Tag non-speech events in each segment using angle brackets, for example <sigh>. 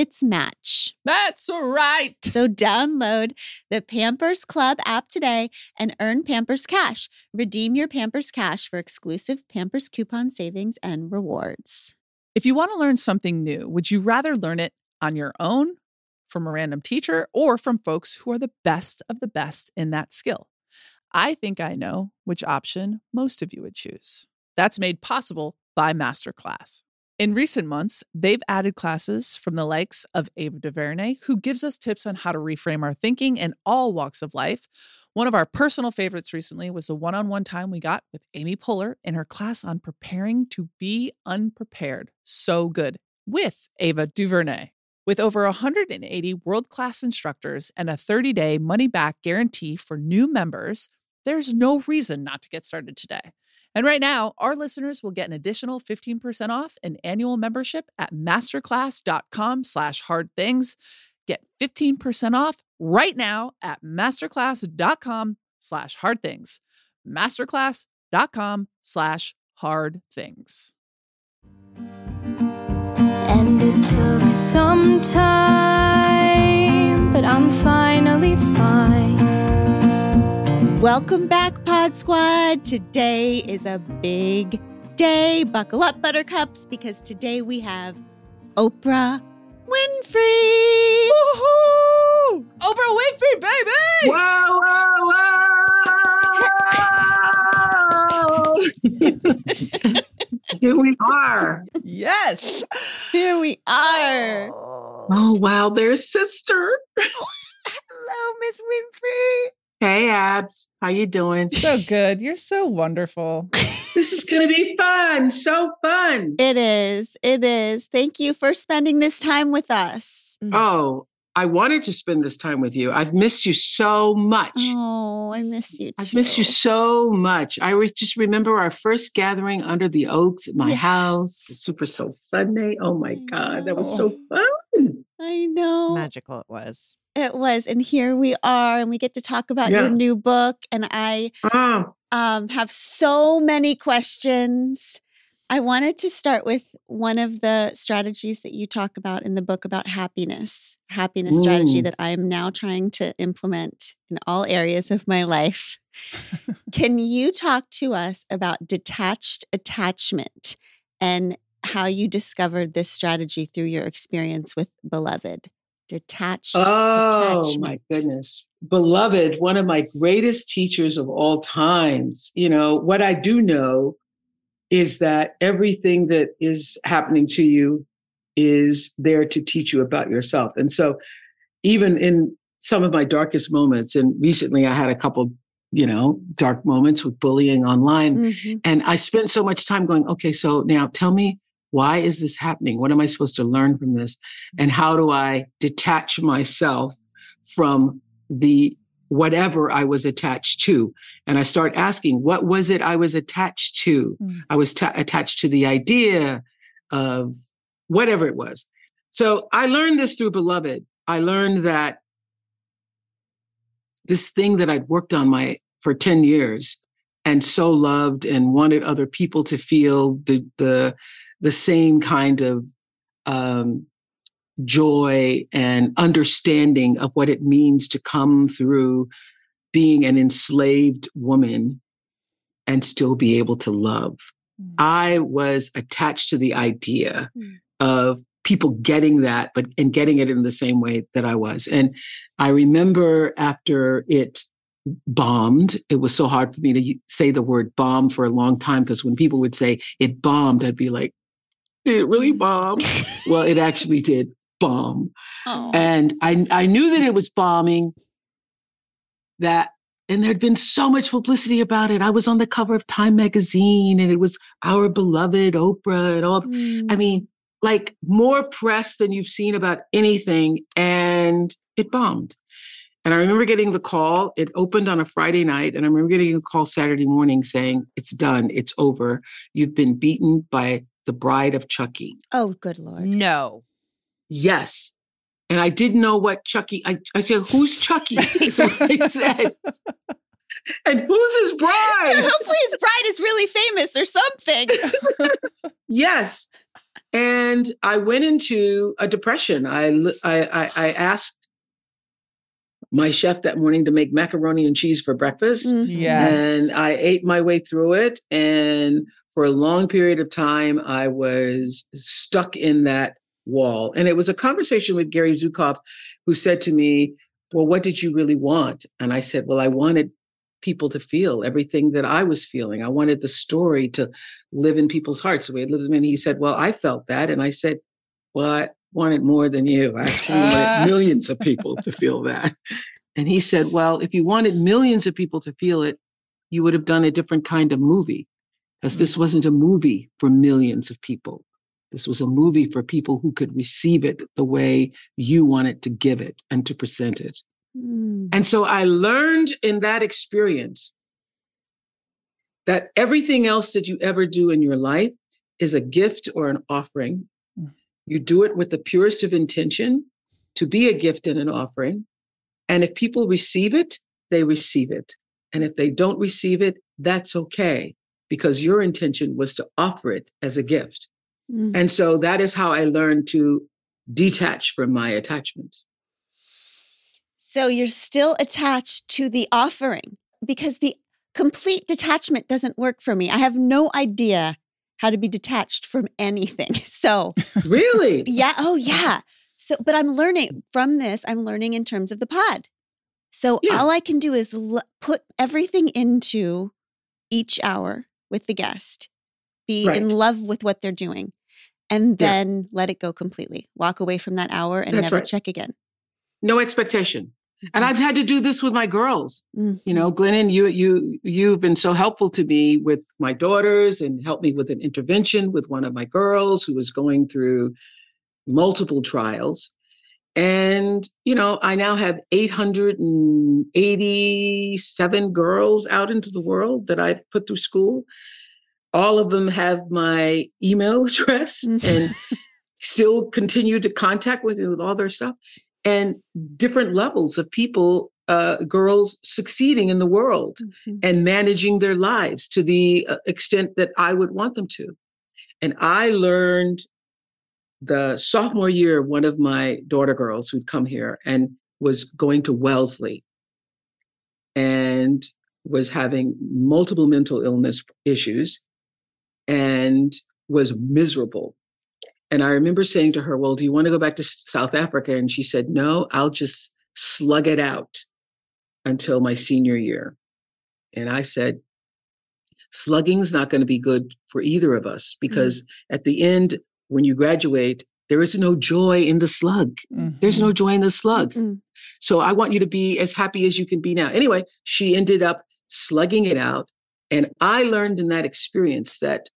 its match. That's right. So download the Pampers Club app today and earn Pampers Cash. Redeem your Pampers Cash for exclusive Pampers coupon savings and rewards. If you want to learn something new, would you rather learn it on your own, from a random teacher, or from folks who are the best of the best in that skill? I think I know which option most of you would choose. That's made possible by Masterclass. In recent months, they've added classes from the likes of Ava DuVernay, who gives us tips on how to reframe our thinking in all walks of life. One of our personal favorites recently was the one on one time we got with Amy Poehler in her class on preparing to be unprepared. So good with Ava DuVernay. With over 180 world class instructors and a 30 day money back guarantee for new members, there's no reason not to get started today. And right now, our listeners will get an additional 15% off an annual membership at masterclass.com slash hard things. Get 15% off right now at masterclass.com slash hard things. Masterclass.com slash hard things. And it took some time, but I'm finally fine. Welcome back, Pod Squad. Today is a big day. Buckle up, Buttercups, because today we have Oprah Winfrey. Woohoo! Oprah Winfrey, baby! Whoa, whoa, whoa! <laughs> Here we are. Yes. Here we are. Oh, oh wow. There's sister. <laughs> Hello, Miss Winfrey. Hey, Abs. How you doing? So good. You're so wonderful. <laughs> This is going to be fun. So fun. It is. It is. Thank you for spending this time with us. Mm. Oh, I wanted to spend this time with you. I've missed you so much. Oh, I miss you too. I've missed you so much. I re- just remember our first gathering under the oaks at my Yeah. house, the Super Soul Sunday. Oh my I God, that was so oh. fun. I know. Magical it was. It was. And here we are, and we get to talk about Yeah. your new book. And I Oh, um, have so many questions. I wanted to start with one of the strategies that you talk about in the book about happiness, happiness strategy that I am now trying to implement in all areas of my life. <laughs> Can you talk to us about detached attachment and how you discovered this strategy through your experience with Beloved? Detached Oh attachment. my goodness. Beloved, one of my greatest teachers of all times. You know, what I do know is that everything that is happening to you is there to teach you about yourself. And so even in some of my darkest moments, and recently I had a couple, you know, dark moments with bullying online. Mhm. And I spent so much time going, okay, so now tell me why is this happening? What am I supposed to learn from this? And how do I detach myself from the whatever I was attached to? And I start asking, what was it I was attached to? Mm. I was ta- attached to the idea of whatever it was. So I learned this through Beloved. I learned that this thing that I'd worked on my for 10 years and so loved and wanted other people to feel the the the same kind of um, joy and understanding of what it means to come through being an enslaved woman and still be able to love. Mm. I was attached to the idea Mm. of people getting that, but and getting it in the same way that I was. And I remember after it bombed. It was so hard for me to say the word bomb for a long time because when people would say it bombed, I'd be like, did it really bomb? well, it actually did bomb. Oh. And I, I knew that it was bombing that and there'd been so much publicity about it. I was on the cover of Time magazine and it was our beloved Oprah and all. Mm. I mean, like more press than you've seen about anything. And it bombed. And I remember getting the call. It opened on a Friday night. And I remember getting a call Saturday morning saying, It's done. It's over. You've been beaten by the bride of Chucky. Oh, good Lord. No. Yes. And I didn't know what Chucky, I, I said, who's Chucky? <laughs> so I said, and who's his bride? <laughs> Hopefully his bride is really famous or something. <laughs> yes. And I went into a depression. I, I, I asked my chef that morning to make macaroni and cheese for breakfast. Mm-hmm. Yes. And I ate my way through it. And for a long period of time, I was stuck in that wall. And it was a conversation with Gary Zukav, who said to me, Well, what did you really want? And I said, Well, I wanted people to feel everything that I was feeling. I wanted the story to live in people's hearts the way it lived in. And he said, Well, I felt that. And I said, Well, I wanted more than you. I actually wanted <laughs> millions of people to feel that. And he said, Well, if you wanted millions of people to feel it, you would have done a different kind of movie. Because this wasn't a movie for millions of people. This was a movie for people who could receive it the way you wanted to give it and to present it. Mm. And so I learned in that experience that everything else that you ever do in your life is a gift or an offering. Mm. You do it with the purest of intention to be a gift and an offering. And if people receive it, they receive it. And if they don't receive it, that's okay because your intention was to offer it as a gift. Mm. And so that is how I learned to detach from my attachments. So you're still attached to the offering because the complete detachment doesn't work for me. I have no idea how to be detached from anything. <laughs> So, really? yeah. Oh, yeah. So, but I'm learning from this, I'm learning in terms of the pod. So, yeah. all I can do is l- put everything into each hour with the guest, be right. in love with what they're doing and then yeah. let it go completely. Walk away from that hour and That's never right. check again. No expectation. And mm-hmm. I've had to do this with my girls. Mm-hmm. You know, Glennon, you you you've been so helpful to me with my daughters and helped me with an intervention with one of my girls who was going through multiple trials. And, you know, I now have 887 girls out into the world that I've put through school all of them have my email <laughs> address mm-hmm. and <laughs> still continue to contact with me with all their stuff and different levels of people uh, girls succeeding in the world mm-hmm. and managing their lives to the uh, extent that i would want them to and i learned the sophomore year one of my daughter girls who'd come here and was going to wellesley and was having multiple mental illness issues and was miserable. And I remember saying to her, Well, do you want to go back to South Africa? And she said, No, I'll just slug it out until my senior year. And I said, Slugging's not going to be good for either of us because mm-hmm. at the end, when you graduate, there is no joy in the slug. Mm-hmm. There's no joy in the slug. Mm-hmm. So I want you to be as happy as you can be now. Anyway, she ended up slugging it out. And I learned in that experience that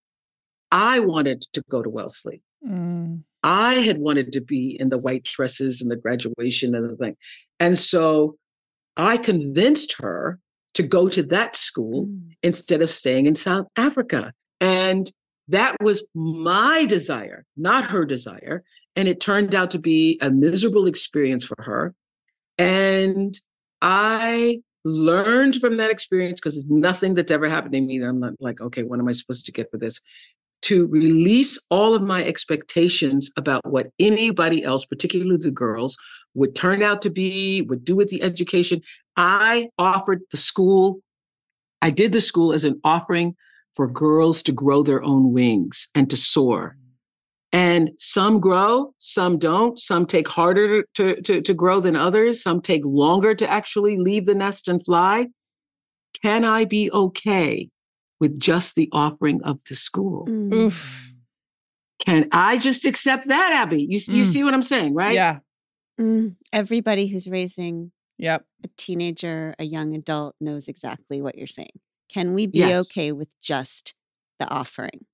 I wanted to go to Wellesley. Mm. I had wanted to be in the white dresses and the graduation and the thing. And so I convinced her to go to that school mm. instead of staying in South Africa. And that was my desire, not her desire. And it turned out to be a miserable experience for her. And I learned from that experience because it's nothing that's ever happened to me that I'm not like, okay, what am I supposed to get for this? to release all of my expectations about what anybody else, particularly the girls, would turn out to be, would do with the education. I offered the school, I did the school as an offering for girls to grow their own wings and to soar. And some grow, some don't. Some take harder to, to, to grow than others. Some take longer to actually leave the nest and fly. can I be okay with just the offering of the school? Mm. Oof. Can I just accept that, Abby? You, you Mm. see what I'm saying, right? Yeah. Mm. Everybody who's raising Yep. a teenager, a young adult knows exactly what you're saying. Can we be Yes. okay with just the offering?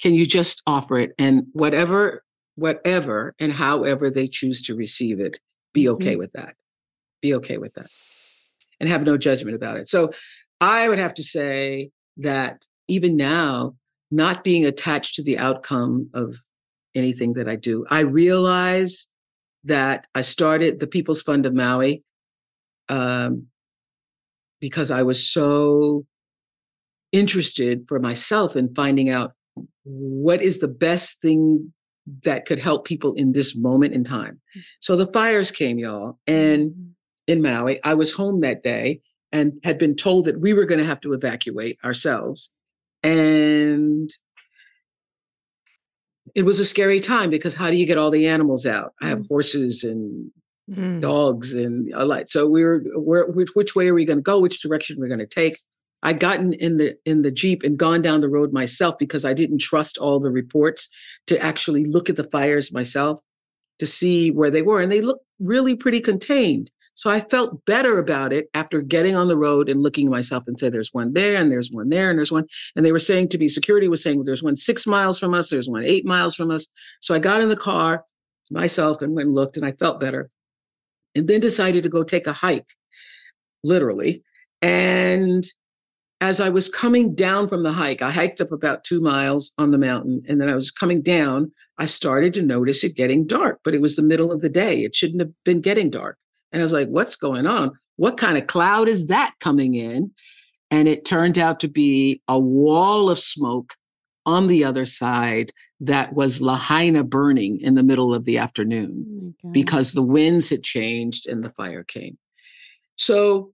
Can you just offer it and whatever, whatever and however they choose to receive it, be okay with that. Be okay with that. And have no judgment about it. So I would have to say that even now, not being attached to the outcome of anything that I do, I realize that I started the People's Fund of Maui um, because I was so interested for myself in finding out what is the best thing that could help people in this moment in time. So the fires came, y'all, and Mhm. in Maui, I was home that day and had been told that we were going to have to evacuate ourselves. And it was a scary time because how do you get all the animals out? I have horses and dogs and a lot. So we were, where, which, which way are we going to go? Which direction we're going to take? I'd gotten in the in the jeep and gone down the road myself because I didn't trust all the reports to actually look at the fires myself to see where they were, and they looked really pretty contained. So I felt better about it after getting on the road and looking at myself and said, "There's one there, and there's one there, and there's one." And they were saying to me, security was saying, "There's one six miles from us, there's one eight miles from us." So I got in the car myself and went and looked, and I felt better, and then decided to go take a hike, literally, and as I was coming down from the hike, I hiked up about two miles on the mountain. And then I was coming down, I started to notice it getting dark, but it was the middle of the day. It shouldn't have been getting dark. And I was like, what's going on? What kind of cloud is that coming in? And it turned out to be a wall of smoke on the other side that was Lahaina burning in the middle of the afternoon Oh because the winds had changed and the fire came. So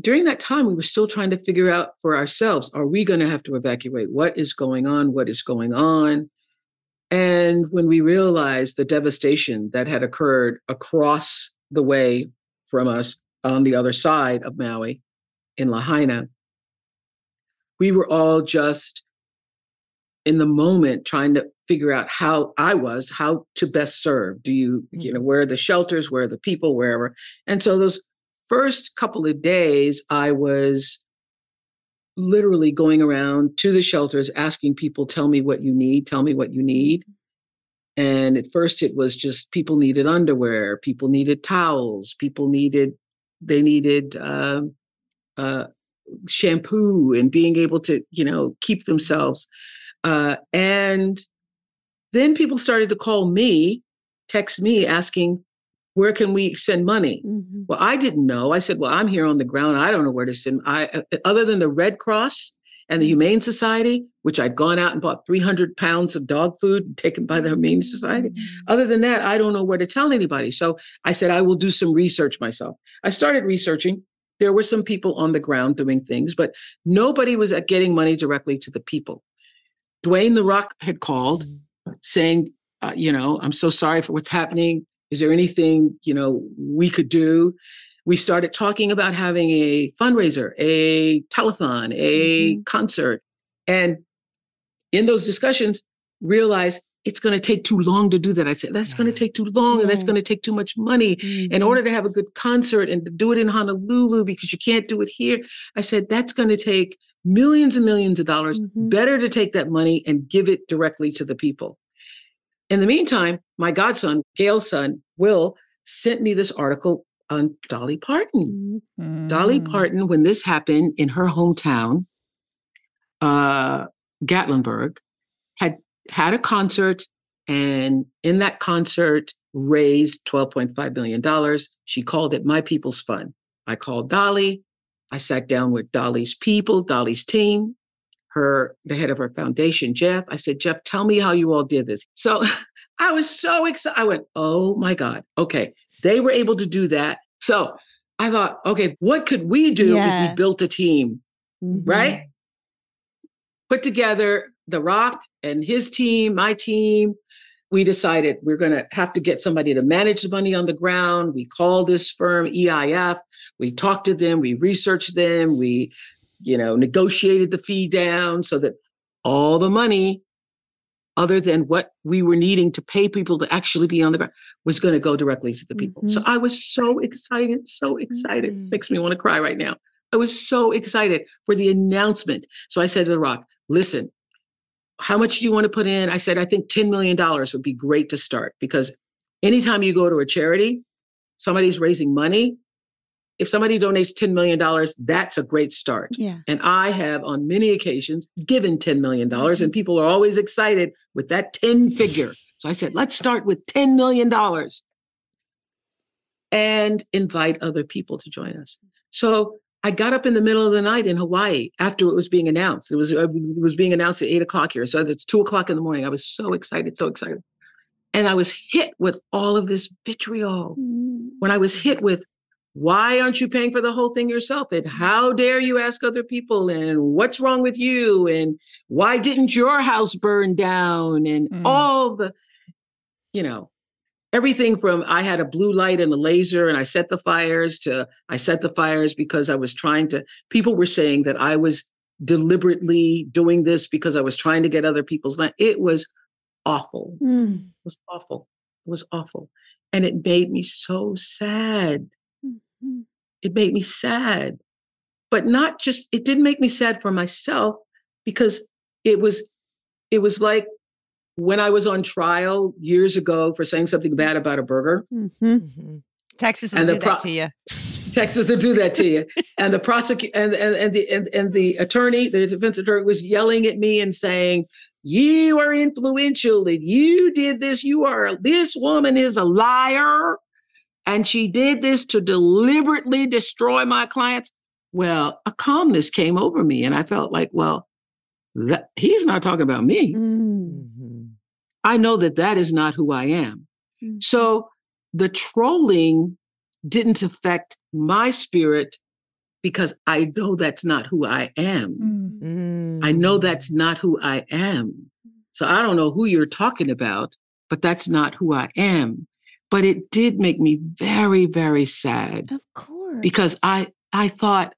during that time, we were still trying to figure out for ourselves are we going to have to evacuate? What is going on? What is going on? And when we realized the devastation that had occurred across the way from us on the other side of Maui in Lahaina, we were all just in the moment trying to figure out how I was, how to best serve. Do you, you know, mm-hmm. where are the shelters, where are the people, wherever. And so those first couple of days, I was literally going around to the shelters asking people, tell me what you need, tell me what you need. And at first it was just people needed underwear, people needed towels, people needed, they needed um, uh, shampoo and being able to, you know, keep themselves. Uh, and then people started to call me, text me asking, where can we send money? Mhm. Well, I didn't know. I said, well, I'm here on the ground. I don't know where to send. I, other than the Red Cross and the Humane Society, which I'd gone out and bought 300 pounds of dog food taken by the Humane Society. Other than that, I don't know where to tell anybody. So I said, I will do some research myself. I started researching. There were some people on the ground doing things, but nobody was at getting money directly to the people. Dwayne The Rock had called saying, uh, you know, I'm so sorry for what's happening. Is there anything, you know, we could do? We started talking about having a fundraiser, a telethon, a concert. And in those discussions, realized it's going to take too long to do that. I said, that's going to take too long and that's going to take too much money in Mhm. order to have a good concert and to do it in Honolulu because you can't do it here. I said, that's going to take millions and millions of dollars. Mhm. Better to take that money and give it directly to the people. In the meantime, my godson, Gail's son, Will, sent me this article on Dolly Parton. Mhm. Dolly Mm. Parton, when this happened in her hometown, uh, Gatlinburg, had had a concert, and in that concert raised $12.5 million. She called it My People's Fund. I called Dolly. I sat down with Dolly's people, Dolly's team, her, the head of her foundation, Jeff. I said, Jeff, tell me how you all did this. So <laughs> I was so excited. I went, oh my God. Okay. They were able to do that. So I thought, okay, what could we do if we built a team, Mhm. right? Put together The Rock and his team, my team, we decided we're going to have to get somebody to manage the money on the ground. We called this firm EIF. We talked to them. We researched them. We, you know, negotiated the fee down so that all the money, other than what we were needing to pay people to actually be on the ground, was going to go directly to the people. Mhm. So I was so excited, so excited. Mhm. Makes me want to cry right now. I was so excited for the announcement. So I said to The Rock, listen, how much do you want to put in? I said, I think $10 million would be great to start because anytime you go to a charity, somebody's raising money. If somebody donates $10 million, that's a great start. Yeah. And I have on many occasions given $10 million, and people are always excited with that 10 figure. So I said, let's start with $10 million and invite other people to join us. So I got up in the middle of the night in Hawaii after it was being announced. It was uh, it was being announced at eight o'clock here, so it's two o'clock in the morning. I was so excited, so excited, and I was hit with all of this vitriol. When I was hit with, why aren't you paying for the whole thing yourself? And how dare you ask other people? And what's wrong with you? And why didn't your house burn down? And Mm. all the, you know, everything from I had a blue light and a laser and I set the fires to I set the fires because I was trying to, people were saying that I was deliberately doing this because I was trying to get other people's land. It was awful. Mm. It was awful. It was awful. And it made me so sad. Mhm. It made me sad. But not just, it didn't make me sad for myself because it was, it was like when I was on trial years ago for saying something bad about a burger. Mhm. Mhm. Texas will And do the that to you. Texas will do that to you. <laughs> And the prosecutor and, and, and the and, and the attorney, the defense attorney was yelling at me and saying, You are influential and you did this. You are this woman is a liar. And she did this to deliberately destroy my clients. Well, a calmness came over me, and I felt like, well, that, he's not talking about me. Mm. Mhm. I know that that is not who I am. Mm. So the trolling didn't affect my spirit because I know that's not who I am. Mm. I know Mhm. that's not who I am. So I don't know who you're talking about, but that's not who I am. But it did make me very, very sad Of course. because I I thought,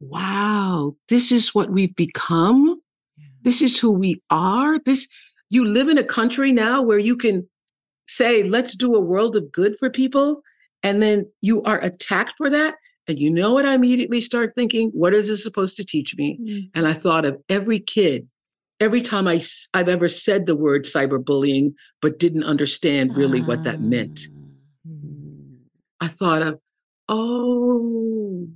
wow, this is what we've become. Yeah. This is who we are. This you live in a country now where you can say, let's do a world of good for people, and then you are attacked for that. And you know what I immediately start thinking? What is this supposed to teach me? Mm. And I thought of every kid, every time I've ever said the word cyberbullying, but didn't understand really what that meant. Mhm. I thought of, oh,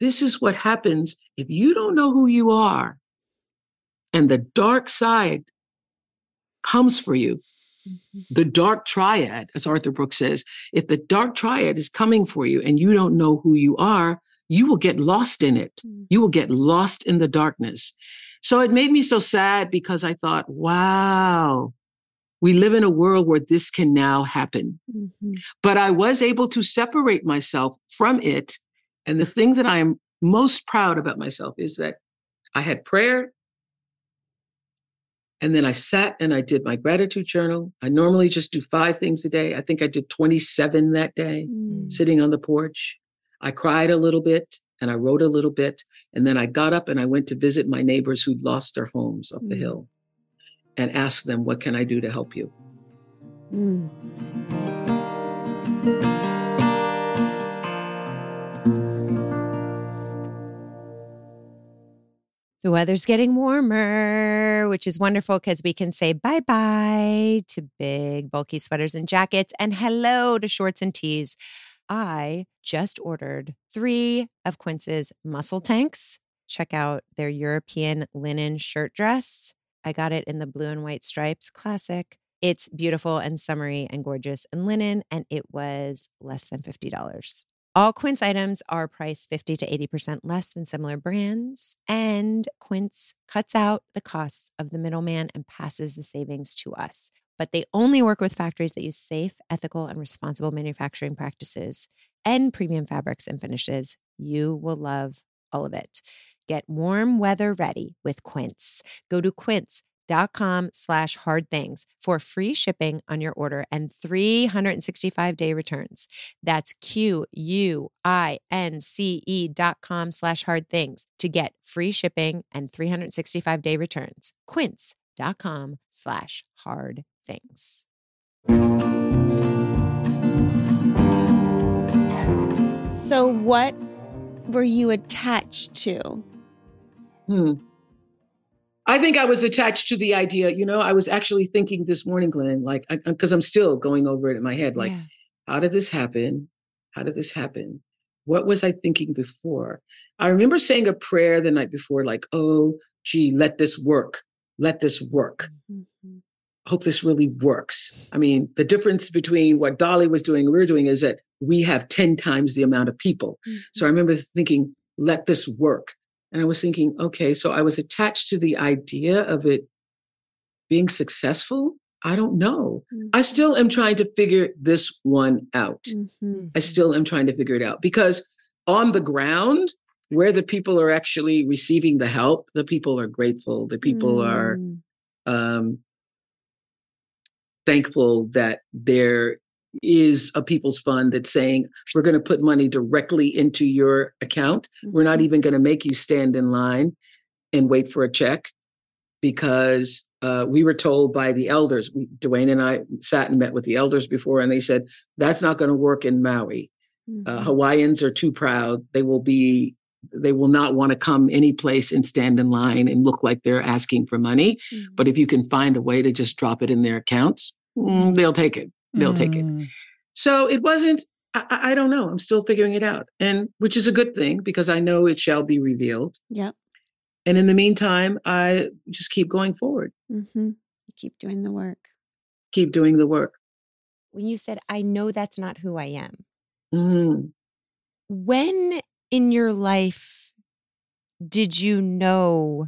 this is what happens if you don't know who you are and the dark side comes for you. The dark triad, as Arthur Brooks says, if the dark triad is coming for you and you don't know who you are, you will get lost in it. Mm. You will get lost in the darkness. So it made me so sad because I thought, wow, we live in a world where this can now happen Mhm. but I was able to separate myself from it. And the thing that I am most proud about myself is that I had prayer. And then I sat and I did my gratitude journal. I normally just do five things a day. I think I did 27 that day, Mm. sitting on the porch. I cried a little bit and I wrote a little bit. And then I got up and I went to visit my neighbors who'd lost their homes up the Mm. hill and asked them, What can I do to help you? Mm. The weather's getting warmer, which is wonderful because we can say bye bye to big, bulky sweaters and jackets and hello to shorts and tees. I just ordered three of Quince's muscle tanks. Check out their European linen shirt dress. I got it in the blue and white stripes, classic. It's beautiful and summery and gorgeous and linen, and it was less than $50. All Quince items are priced 50 to 80% less than similar brands, and Quince cuts out the costs of the middleman and passes the savings to us. But they only work with factories that use safe, ethical, and responsible manufacturing practices and premium fabrics and finishes. You will love all of it. Get warm weather ready with Quince. Go to quince.com slash hard things for free shipping on your order and 365 day returns. That's Q-U-I-N-C-E dot com slash hard things to get free shipping and 365 day returns. Quince.com slash hard things. So, what were you attached to? Hmm. I think I was attached to the idea, you know, I was actually thinking this morning, Glenn, like, because I'm still going over it in my head, like, Yeah. how did this happen? How did this happen? What was I thinking before? I remember saying a prayer the night before, like, oh, gee, let this work. Let this work. Mhm. Hope this really works. I mean, the difference between what Dolly was doing and we are doing is that we have 10 times the amount of people. So I remember thinking, let this work. And I was thinking, okay, so I was attached to the idea of it being successful. I don't know. I still am trying to figure this one out. Mhm. I still am trying to figure it out because on the ground, where the people are actually receiving the help, the people are grateful. The people are Mm. um, thankful that there is a people's fund that's saying we're going to put money directly into your account. We're not Mhm. even going to make you stand in line and wait for a check because uh, we were told by the elders. We, Dwayne and I sat and met with the elders before, and they said that's not going to work in Maui. Uh, Mhm. Hawaiians are too proud. They will be. They will not want to come any place and stand in line and look like they're asking for money. Mhm. But if you can find a way to just drop it in their accounts, mm, they'll take it. They'll take it. Mm. So it wasn't, I, I I don't know. I'm still figuring it out. And which is a good thing because I know it shall be revealed. Yep. And in the meantime, I just keep going forward, Mm-hmm. You keep doing the work. keep doing the work. When you said, I know that's not who I am, Mm. when in your life did you know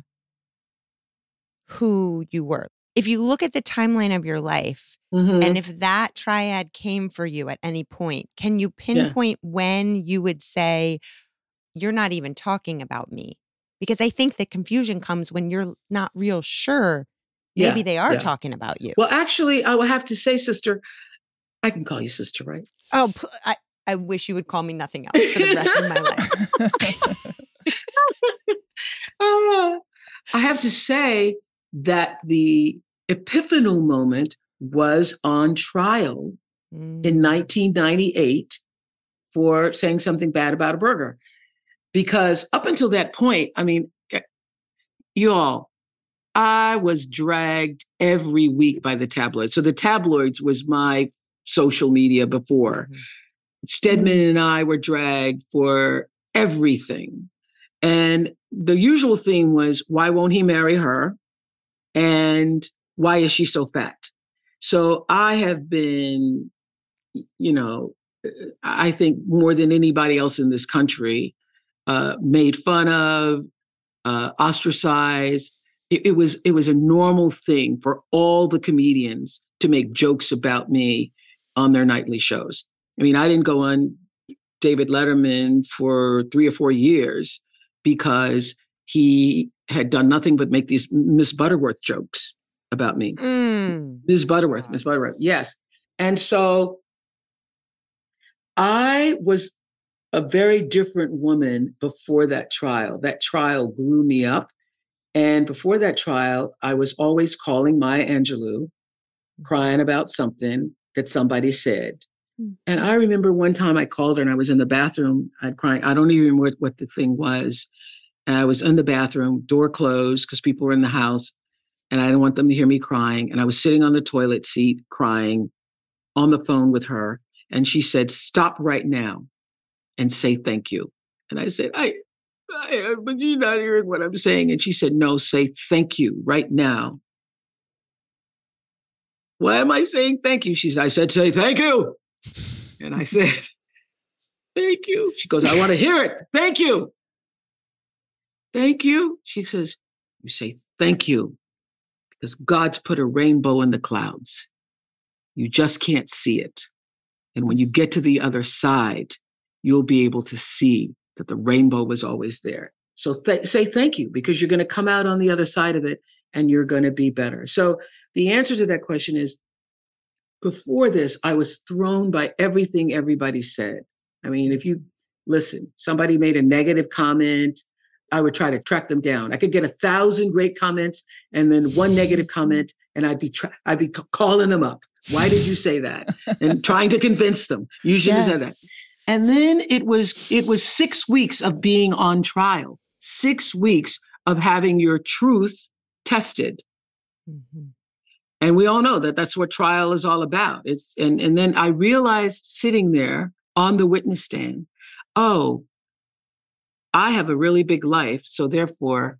who you were? If you look at the timeline of your life, Mhm. and if that triad came for you at any point, can you pinpoint when you would say, You're not even talking about me? Because I think the confusion comes when you're not real sure. Yeah, Maybe they are yeah. talking about you. Well, actually, I will have to say, sister, I can call you sister, right? Oh, I, I wish you would call me nothing else for the rest of my life. <laughs> Ah, I have to say that the epiphanal moment was on trial Mm. in 1998 for saying something bad about a burger. Because up until that point, I mean, eh, you all, I was dragged every week by the tabloids. So the tabloids was my social media before. Mhm. Stedman and I were dragged for everything. And the usual theme was why won't he marry her? And why is she so fat? So I have been, you know, I think more than anybody else in this country, uh, made fun of, uh, ostracized. It, it was it was a normal thing for all the comedians to make jokes about me on their nightly shows. I mean, I didn't go on David Letterman for three or four years because he had done nothing but make these Miss Butterworth jokes about me. Mm. Ms. Butterworth, Miss Butterworth, yes. And so I was a very different woman before that trial. That trial grew me up. And before that trial, I was always calling Maya Angelou, crying about something that somebody said. Mm. And I remember one time I called her and I was in the bathroom. I'd crying. I don't even remember what, what the thing was. And I was in the bathroom, door closed because people were in the house and I didn't want them to hear me crying. And I was sitting on the toilet seat crying on the phone with her. And she said, Stop right now and say thank you. And I said, I, I but you're not hearing what I'm saying. And she said, No, say thank you right now. Why am I saying thank you? She said, I said, say thank you. And I said, Thank you. She goes, I want to hear it. Thank you. Thank you. She says, You say thank you because God's put a rainbow in the clouds. You just can't see it. And when you get to the other side, you'll be able to see that the rainbow was always there. So th- say thank you because you're going to come out on the other side of it and you're going to be better. So the answer to that question is before this, I was thrown by everything everybody said. I mean, if you listen, somebody made a negative comment, I would try to track them down. I could get a thousand great comments and then one negative comment, and I'd be tra- I'd be calling them up. Why did you say that? <laughs> and trying to convince them. You should yes. have said that. And then it was it was six weeks of being on trial, six weeks of having your truth tested. Mm-hmm. And we all know that that's what trial is all about. It's and and then I realized sitting there on the witness stand, oh, I have a really big life, so therefore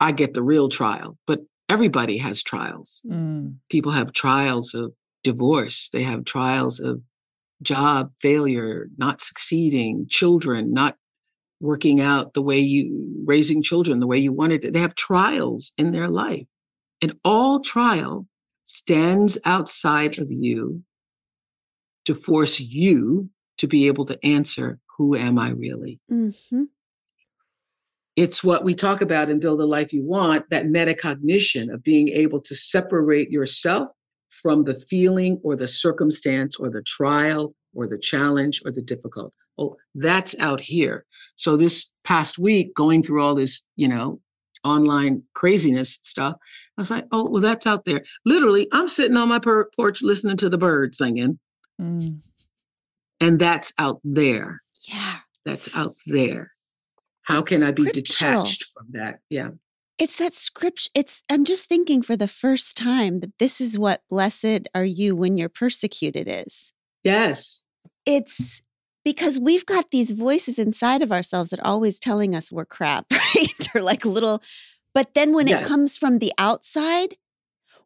I get the real trial. But everybody has trials. Mm. People have trials of divorce, they have trials of job failure, not succeeding, children not working out the way you raising children the way you wanted to. They have trials in their life. And all trial stands outside of you to force you to be able to answer, Who am I really? Mm-hmm. It's what we talk about in Build the Life You Want that metacognition of being able to separate yourself from the feeling or the circumstance or the trial or the challenge or the difficult. Oh, that's out here. So this past week, going through all this, you know, online craziness stuff, I was like, oh, well, that's out there. Literally, I'm sitting on my per- porch listening to the birds singing. Mm. And that's out there. Yeah. That's out there. How can I be detached from that? Yeah. It's that script. It's, I'm just thinking for the first time that this is what blessed are you when you're persecuted is. Yes. It's because we've got these voices inside of ourselves that are always telling us we're crap, <laughs> right? or like little, but then when yes. it comes from the outside,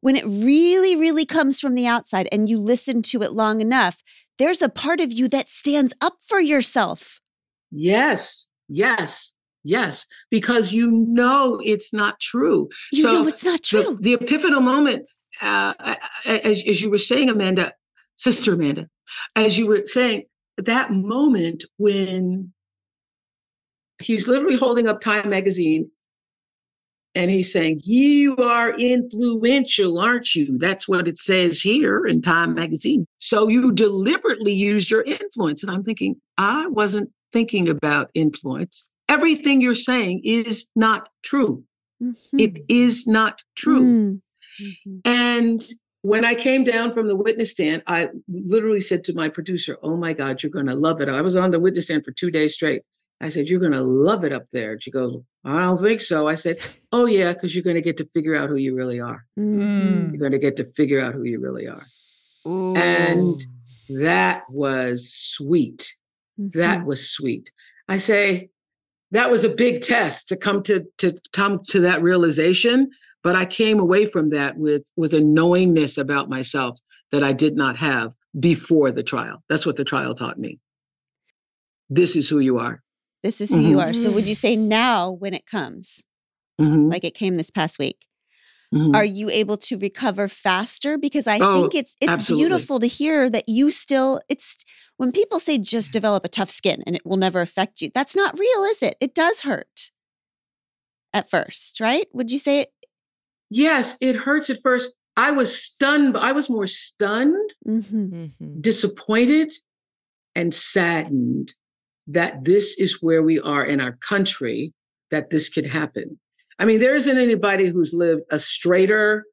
when it really, really comes from the outside and you listen to it long enough, there's a part of you that stands up for yourself. Yes, yes, yes, because you know it's not true. You so know it's not true. The, the epiphanal moment, uh, as, as you were saying, Amanda, Sister Amanda, as you were saying, that moment when he's literally holding up Time magazine and he's saying, You are influential, aren't you? That's what it says here in Time magazine. So you deliberately used your influence. And I'm thinking, I wasn't thinking about influence. Everything you're saying is not true. Mm-hmm. It is not true. Mm-hmm. And when I came down from the witness stand, I literally said to my producer, Oh my God, you're going to love it. I was on the witness stand for two days straight. I said, You're going to love it up there. She goes, I don't think so. I said, Oh, yeah, because you're going to get to figure out who you really are. Mm. You're going to get to figure out who you really are. Ooh. And that was sweet. Mm-hmm. That was sweet. I say, that was a big test to come to to come to that realization but i came away from that with with a knowingness about myself that i did not have before the trial that's what the trial taught me this is who you are this is who mm-hmm. you are. So would you say now when it comes, mm-hmm. like it came this past week, mm-hmm. are you able to recover faster? Because I oh, think it's it's absolutely. beautiful to hear that you still it's when people say just develop a tough skin and it will never affect you. That's not real, is it? It does hurt at first, right? Would you say it? Yes, it hurts at first. I was stunned. I was more stunned, mm-hmm. Mm-hmm. disappointed, and saddened that this is where we are in our country that this could happen. I mean, there isn't anybody who's lived a straighter,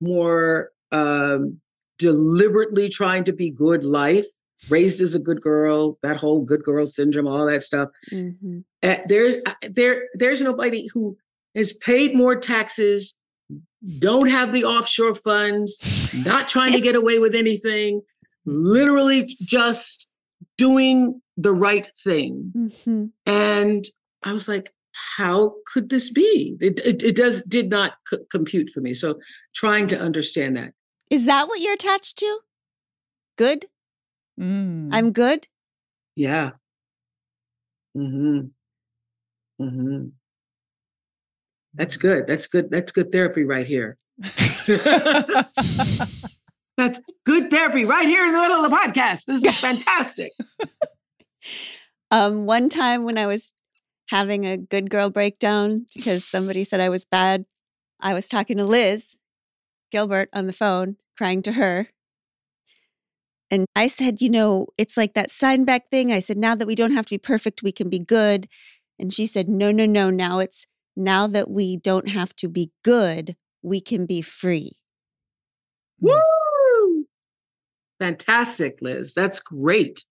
more um, deliberately trying to be good life, raised as a good girl, that whole good girl syndrome, all that stuff. Mm-hmm. Uh, there, there, there's nobody who has paid more taxes, don't have the offshore funds, not trying to get away with anything, literally just doing the right thing. Mm-hmm. And I was like, how could this be? It, it, it does did not c- compute for me. So trying to understand that. Is that what you're attached to? Good? Mm. I'm good? Yeah. Mm-hmm. Mm-hmm. That's good. That's good. That's good therapy right here. <laughs> That's good therapy right here in the middle of the podcast. This is fantastic. <laughs> um, one time when I was having a good girl breakdown because somebody said I was bad I was talking to Liz Gilbert on the phone, crying to her. And I said, you know, it's like that Steinbeck thing. I said, now that we don't have to be perfect, we can be good. And she said, no, no, no. Now it's now that we don't have to be good, we can be free. Woo! Fantastic, Liz. That's great.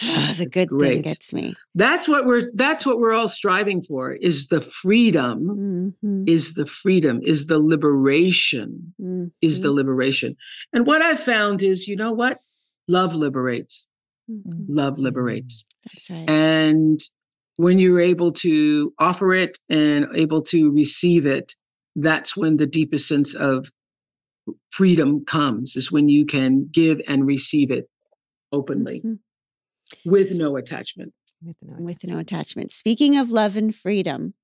The good thing gets me. That's what we're that's what we're all striving for is the freedom Mhm, is the freedom is the liberation is the mhm, liberation. And what I found is you know what? Love liberates. mhm. Love liberates. That's right. And when you're able to offer it and able to receive it, that's when the deepest sense of freedom comes, is when you can give and receive it openly Mhm. With no attachment. With no With no attachment. Speaking of love and freedom,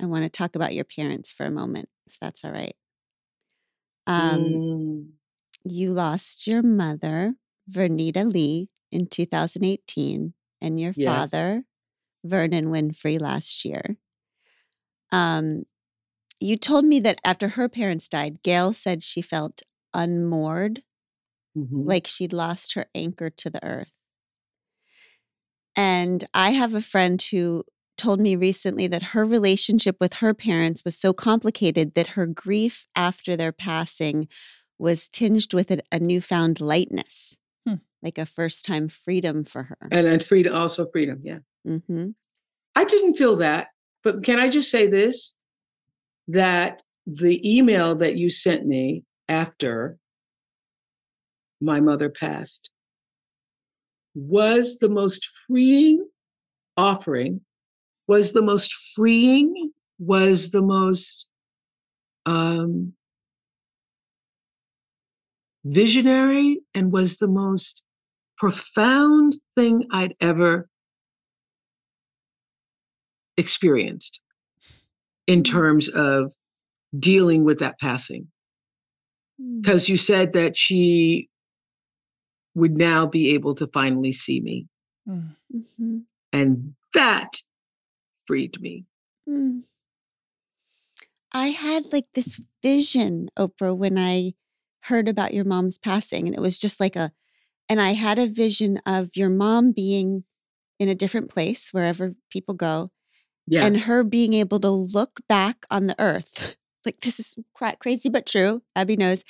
I want to talk about your parents for a moment, if that's all right. Um, Mm, You lost your mother, Vernita Lee, in 2018, and your Yes. father, Vernon Winfrey, last year. Um, you told me that after her parents died, Gail said she felt unmoored, mhm. like she'd lost her anchor to the earth. And I have a friend who told me recently that her relationship with her parents was so complicated that her grief after their passing was tinged with a, a newfound lightness, Hmm. like a first time freedom for her. and and freedom also freedom, yeah. hmm I didn't feel that, but can I just say this? That the email that you sent me after my mother passed was the most freeing offering, was the most freeing, was the most um, visionary, and was the most profound thing I'd ever experienced in terms of dealing with that passing. Because you said that she would now be able to finally see me Mm. hmm and that freed me Mm. I had like this vision, Oprah, when I heard about your mom's passing. And it was just like a, and I had a vision of your mom being in a different place, wherever people go, yeah and her being able to look back on the earth. Like this is cra- crazy, but true. Abby knows.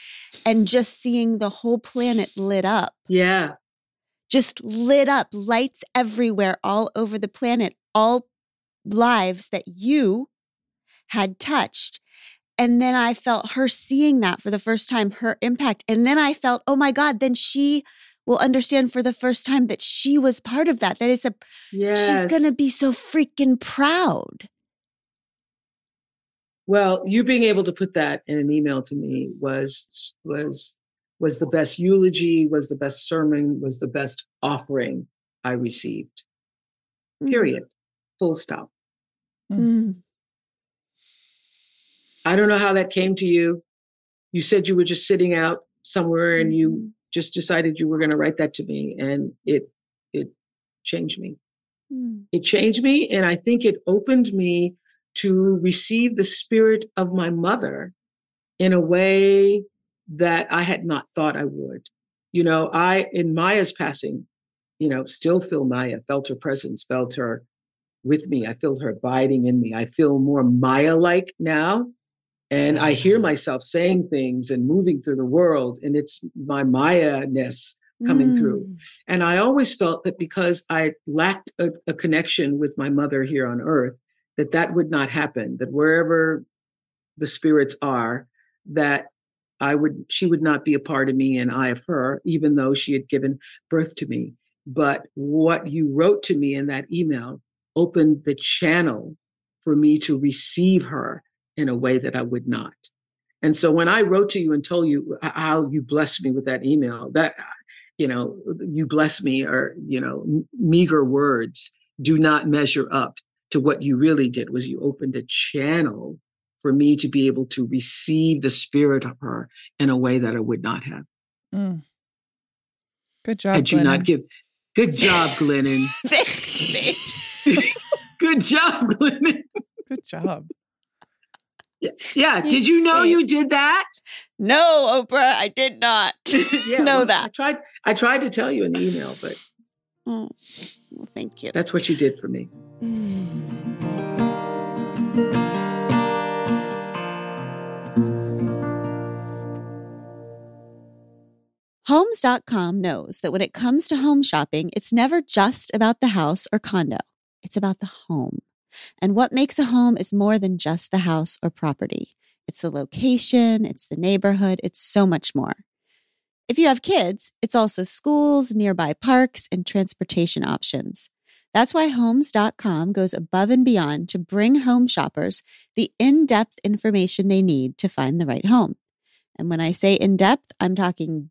And just seeing the whole planet lit up, yeah just lit up, lights everywhere, all over the planet, all lives that you had touched. And then I felt her seeing that for the first time, her impact. And then I felt, oh my God, then she will understand for the first time that she was part of that. That is a, yes she's going to be so freaking proud. Well you being able to put that in an email to me was was was the best eulogy was the best sermon was the best offering i received. Period. Full stop. Mm. i don't know how that came to you. You said you were just sitting out somewhere and you Mhm. just decided you were going to write that to me and it it changed me. Mm. it changed me and i think it opened me to receive the spirit of my mother in a way that i had not thought i would you know i in maya's passing you know still feel maya felt her presence felt her with me i feel her abiding in me i feel more maya like now and i hear myself saying things and moving through the world and it's my maya ness coming through. Mm. And I always felt that because I lacked a, a connection with my mother here on earth, that that would not happen, that wherever the spirits are, that I would, she would not be a part of me and I of her, even though she had given birth to me. But what you wrote to me in that email opened the channel for me to receive her in a way that I would not. And so when I wrote to you and told you uh, how you blessed me with that email, that uh, you know, you bless me or, you know, meager words do not measure up to what you really did was you opened a channel for me to be able to receive the spirit of her in a way that I would not have. Mm. Good job. Had you Glennon. not give good <laughs> job, Glennon. Thanks, good job, Glennon. Good job. Yeah. Did you know you did that? No, Oprah, I did not <laughs> yeah, know well, I that. tried. I tried to tell you in the email, but Oh, well, thank you. that's what you did for me. Homes.com knows that when it comes to home shopping, it's never just about the house or condo, it's about the home. And what makes a home is more than just the house or property. It's the location, it's the neighborhood, it's so much more. If you have kids, it's also schools, nearby parks, and transportation options. That's why Homes.com goes above and beyond to bring home shoppers the in depth information they need to find the right home. And when I say in depth, I'm talking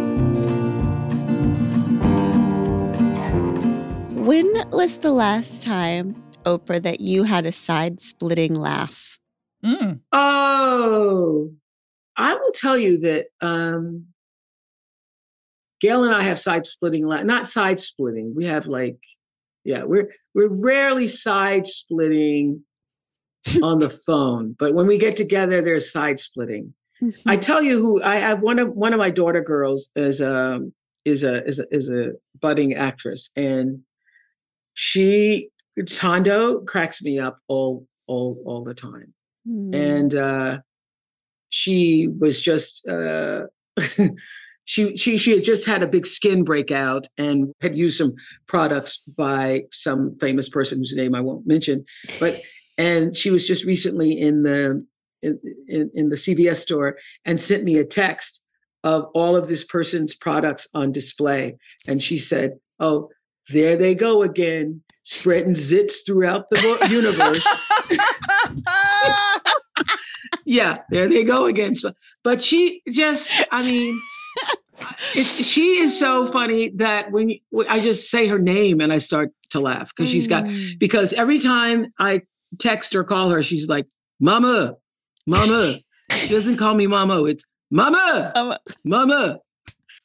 When was the last time, Oprah, that you had a side splitting laugh? Mm. Oh, I will tell you that um, Gail and I have side splitting, la- not side splitting. We have like, yeah, we're we're rarely side splitting <laughs> on the phone, but when we get together, there's side splitting. I tell you who I have one of one of my daughter girls is a is a is a, is a budding actress, and she Thando cracks me up all all all the time Hmm. and uh, she was just uh, <laughs> she she she had just had a big skin breakout and had used some products by some famous person whose name I won't mention, but <laughs> and she was just recently in the in, in, in the CVS store and sent me a text of all of this person's products on display, and she said, "Oh, there they go again." Spreading zits throughout the universe. <laughs> yeah, there they go again. So, but she just, I mean, it's, she is so funny that when you, I just say her name and I start to laugh because she's got, Mm. because every time I text or call her, she's like, Mama, Mama. she doesn't call me Mama, it's Mama, Um, Mama.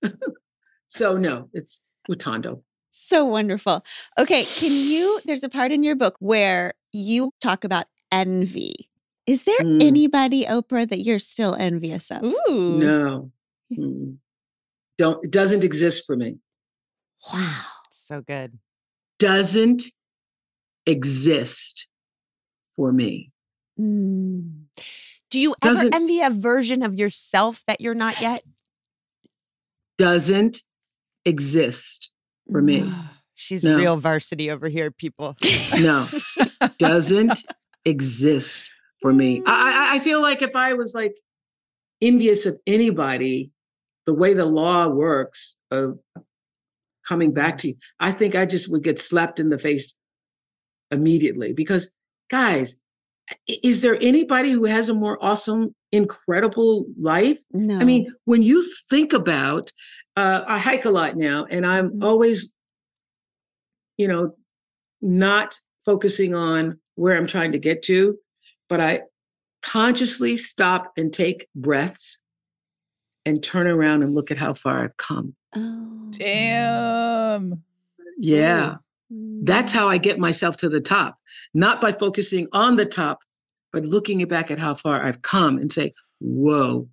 <laughs> so, no, it's Utando. So wonderful. Okay, can you? There's a part in your book where you talk about envy. Is there Mm. anybody, Oprah, that you're still envious of? Ooh. No. Mm. Don't, it doesn't exist for me. Wow. So good. Doesn't exist for me. Mm. Do you ever Doesn't- envy a version of yourself that you're not yet? <sighs> Doesn't exist for me. <sighs> She's No. real varsity over here, people. <laughs> No, doesn't <laughs> exist for me. I, I I feel like if I was like envious of anybody, the way the law works of coming back to you, I think I just would get slapped in the face immediately. Because guys, is there anybody who has a more awesome, incredible life? No. I mean, when you think about, uh, I hike a lot now, and I'm Mhm. always, you know, not focusing on where I'm trying to get to, but I consciously stop and take breaths and turn around and look at how far I've come. oh. Damn. Yeah. Mm. That's how I get myself to the top, not by focusing on the top, but looking back at how far I've come and say, whoa,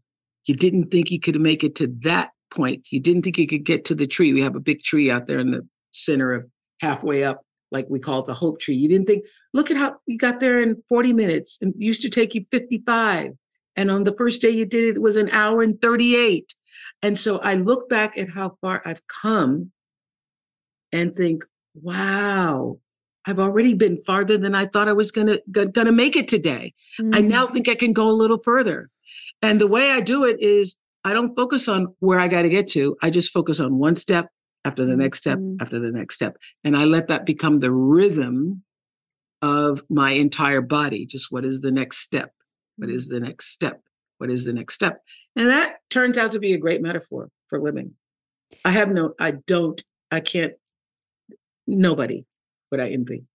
you didn't think you could make it to that point. You didn't think you could get to the tree. We have a big tree out there in the center of halfway up, like we call it the hope tree. You didn't think, look at how you got there in 40 minutes and used to take you 55. And on the first day you did it, it was an hour and 38. And so I look back at how far I've come and think, wow, I've already been farther than I thought I was gonna gonna make it today. I Mm. now think I can go a little further. And the way I do it is I don't focus on where I got to get to. I just focus on one step after the next step Mhm. after the next step. And I let that become the rhythm of my entire body. Just what is the next step? What is the next step? What is the next step? And that turns out to be a great metaphor for living. I have no, I don't, I can't, nobody would I envy.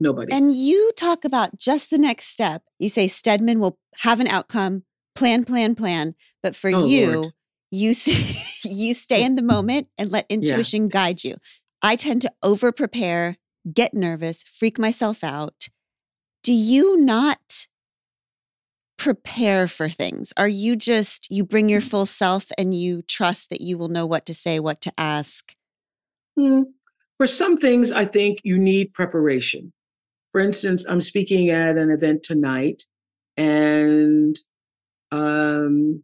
Nobody. And you talk about just the next step. You say Stedman will have an outcome, plan, plan, plan. But for Oh, you, Lord. you you <laughs> stay in the moment and let intuition guide you. I tend to over prepare, get nervous, freak myself out. Do you not prepare for things? Are you just you bring your full self and you trust that you will know what to say, what to ask? Hmm. For some things, I think you need preparation. For instance, I'm speaking at an event tonight, and um,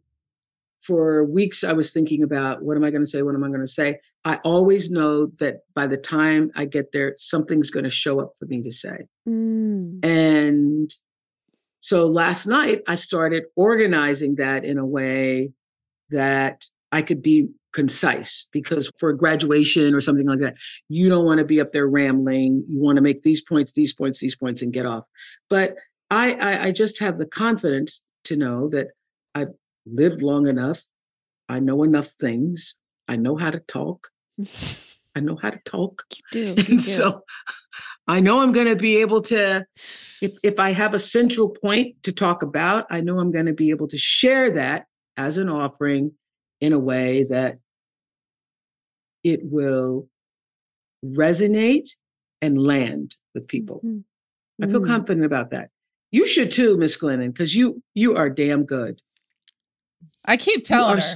for weeks I was thinking about what am I going to say? What am I going to say? I always know that by the time I get there, something's going to show up for me to say. Mm. And so last night I started organizing that in a way that I could be concise because for a graduation or something like that, you don't want to be up there rambling. You want to make these points, these points, these points, and get off. But I, I, I just have the confidence to know that I've lived long enough. I know enough things. I know how to talk. I know how to talk. do. <laughs> And so I know I'm going to be able to, if, if I have a central point to talk about, I know I'm going to be able to share that as an offering in a way that it will resonate and land with people. Mhm. I feel Mm. confident about that. You should too, Miss Glennon, because you you are damn good. I keep You telling are, her.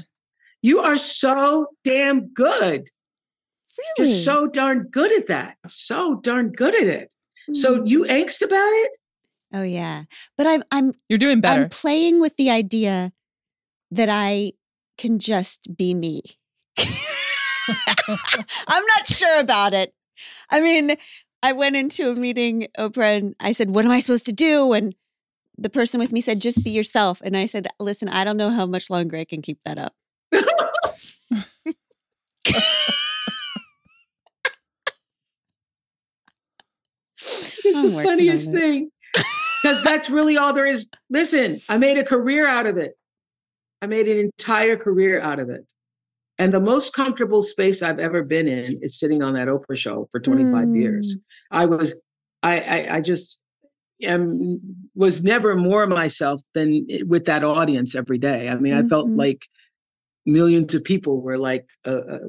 you are so damn good. Really? Just so darn good at that. So darn good at it. So Mm. you angst about it? Oh yeah. But I'm I'm You're doing better. I'm playing with the idea that I can just be me. <laughs> <laughs> I'm not sure about it. I mean, I went into a meeting, Oprah, and I said, What am I supposed to do? And the person with me said, Just be yourself. And I said, Listen, I don't know how much longer I can keep that up. It's I'm the funniest thing. Because that's really all there is. Listen, I made a career out of it. I made an entire career out of it. And the most comfortable space I've ever been in is sitting on that Oprah show for 25 years. I was, I, I, I just am, was never more myself than with that audience every day. I mean, I felt Mhm. like millions of people were like, uh, uh,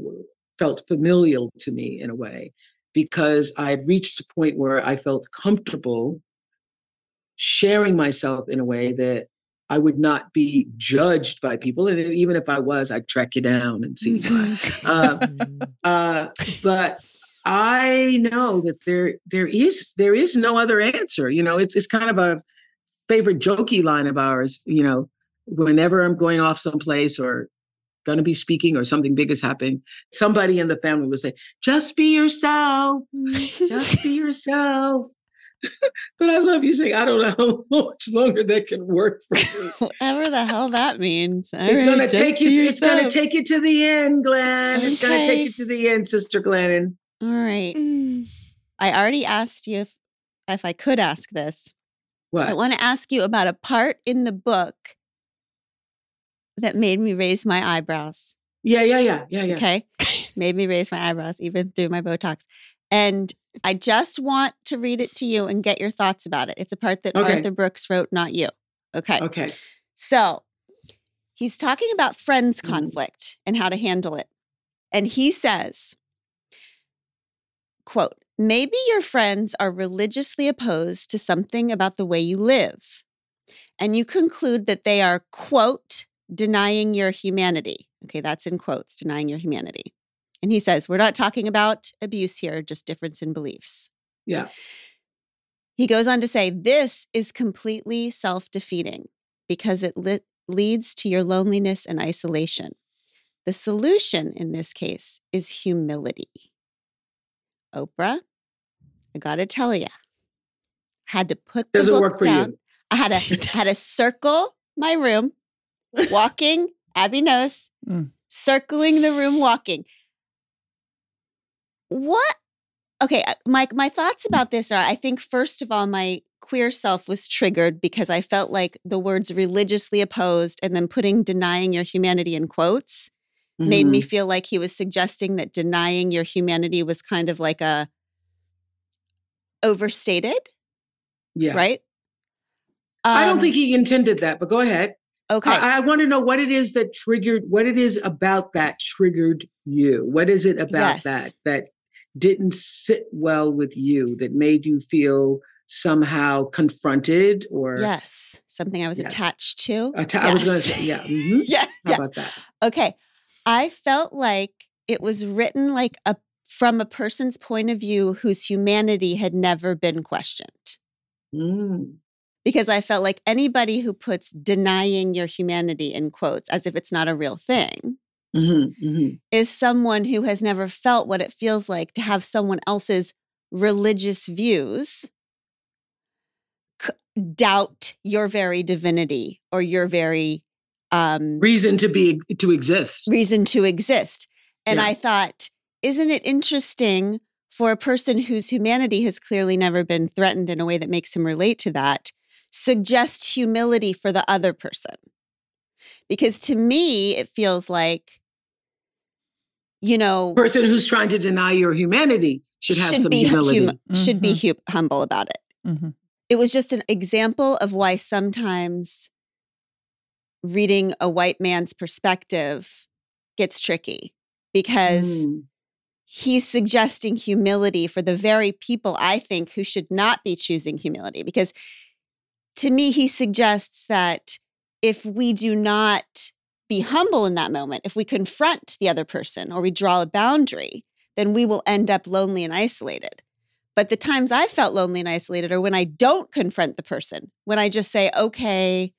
felt familial to me in a way because I had reached a point where I felt comfortable sharing myself in a way that I would not be judged by people. And even if I was, I'd track you down and see. uh, <laughs> uh, but I know that there there is there is no other answer. You know, it's it's kind of a favorite jokey line of ours. You know, whenever I'm going off someplace or going to be speaking or something big is happening, somebody in the family would say, "Just be yourself. Just be <laughs> yourself." <laughs> but I love you saying, "I don't <laughs> know how much longer that can work for me." <laughs> Whatever the hell that means. All it's right, gonna take you. be It's gonna take you to the end, Glenn. It's gonna take you to the end, Sister Glennon. All right. Mm. I already asked you if if I could ask this. What? I want to ask you about a part in the book that made me raise my eyebrows. Yeah, yeah, yeah, yeah, yeah. Okay. made me raise my eyebrows even through my Botox. And I just want to read it to you and get your thoughts about it. It's a part that Okay. Arthur Brooks wrote, not you. Okay. Okay. So he's talking about friends Mhm. conflict and how to handle it. And he says, quote, maybe your friends are religiously opposed to something about the way you live. And you conclude that they are, quote, denying your humanity. Okay, that's in quotes, denying your humanity. And he says, we're not talking about abuse here, just difference in beliefs. Yeah. He goes on to say, This is completely self defeating because it leads to your loneliness and isolation. The solution in this case is humility. Oprah, I gotta tell you, had to put the Doesn't book work for down. you. I had to <laughs> had to circle my room, walking. <laughs> Abby knows, Mm. circling the room, walking. What okay, uh, Mike, my thoughts about this are I think, first of all, my queer self was triggered because I felt like the words religiously opposed and then putting denying your humanity in quotes made me Mhm. feel like he was suggesting that denying your humanity was kind of like a overstated, Yeah. right? I don't Um, think he intended that, but go ahead. Okay. I, I want to know what it is that triggered, what it is about that triggered you. What is it about Yes. that that didn't sit well with you that made you feel somehow confronted or yes. Something I was Yes. attached to. atta- I was going to say, yeah. mhm. <laughs> yeah. How Yeah. about that? Okay. I felt like it was written like a from a person's point of view whose humanity had never been questioned. Mm. Because I felt like anybody who puts denying your humanity in quotes as if it's not a real thing Mhm, mhm. is someone who has never felt what it feels like to have someone else's religious views c- doubt your very divinity or your very um, Reason to be to exist. reason to exist. And Yeah. I thought, isn't it interesting for a person whose humanity has clearly never been threatened in a way that makes him relate to that, suggest humility for the other person? Because to me, it feels like, you know, Person who's trying to deny your humanity should have some be humility. hum- should be Mhm. hu- humble about it. Mhm. It was just an example of why sometimes reading a white man's perspective gets tricky because Mm. he's suggesting humility for the very people I think who should not be choosing humility. Because to me, he suggests that if we do not be humble in that moment, if we confront the other person or we draw a boundary, then we will end up lonely and isolated. But the times I felt lonely and isolated are when I don't confront the person, when I just say, okay,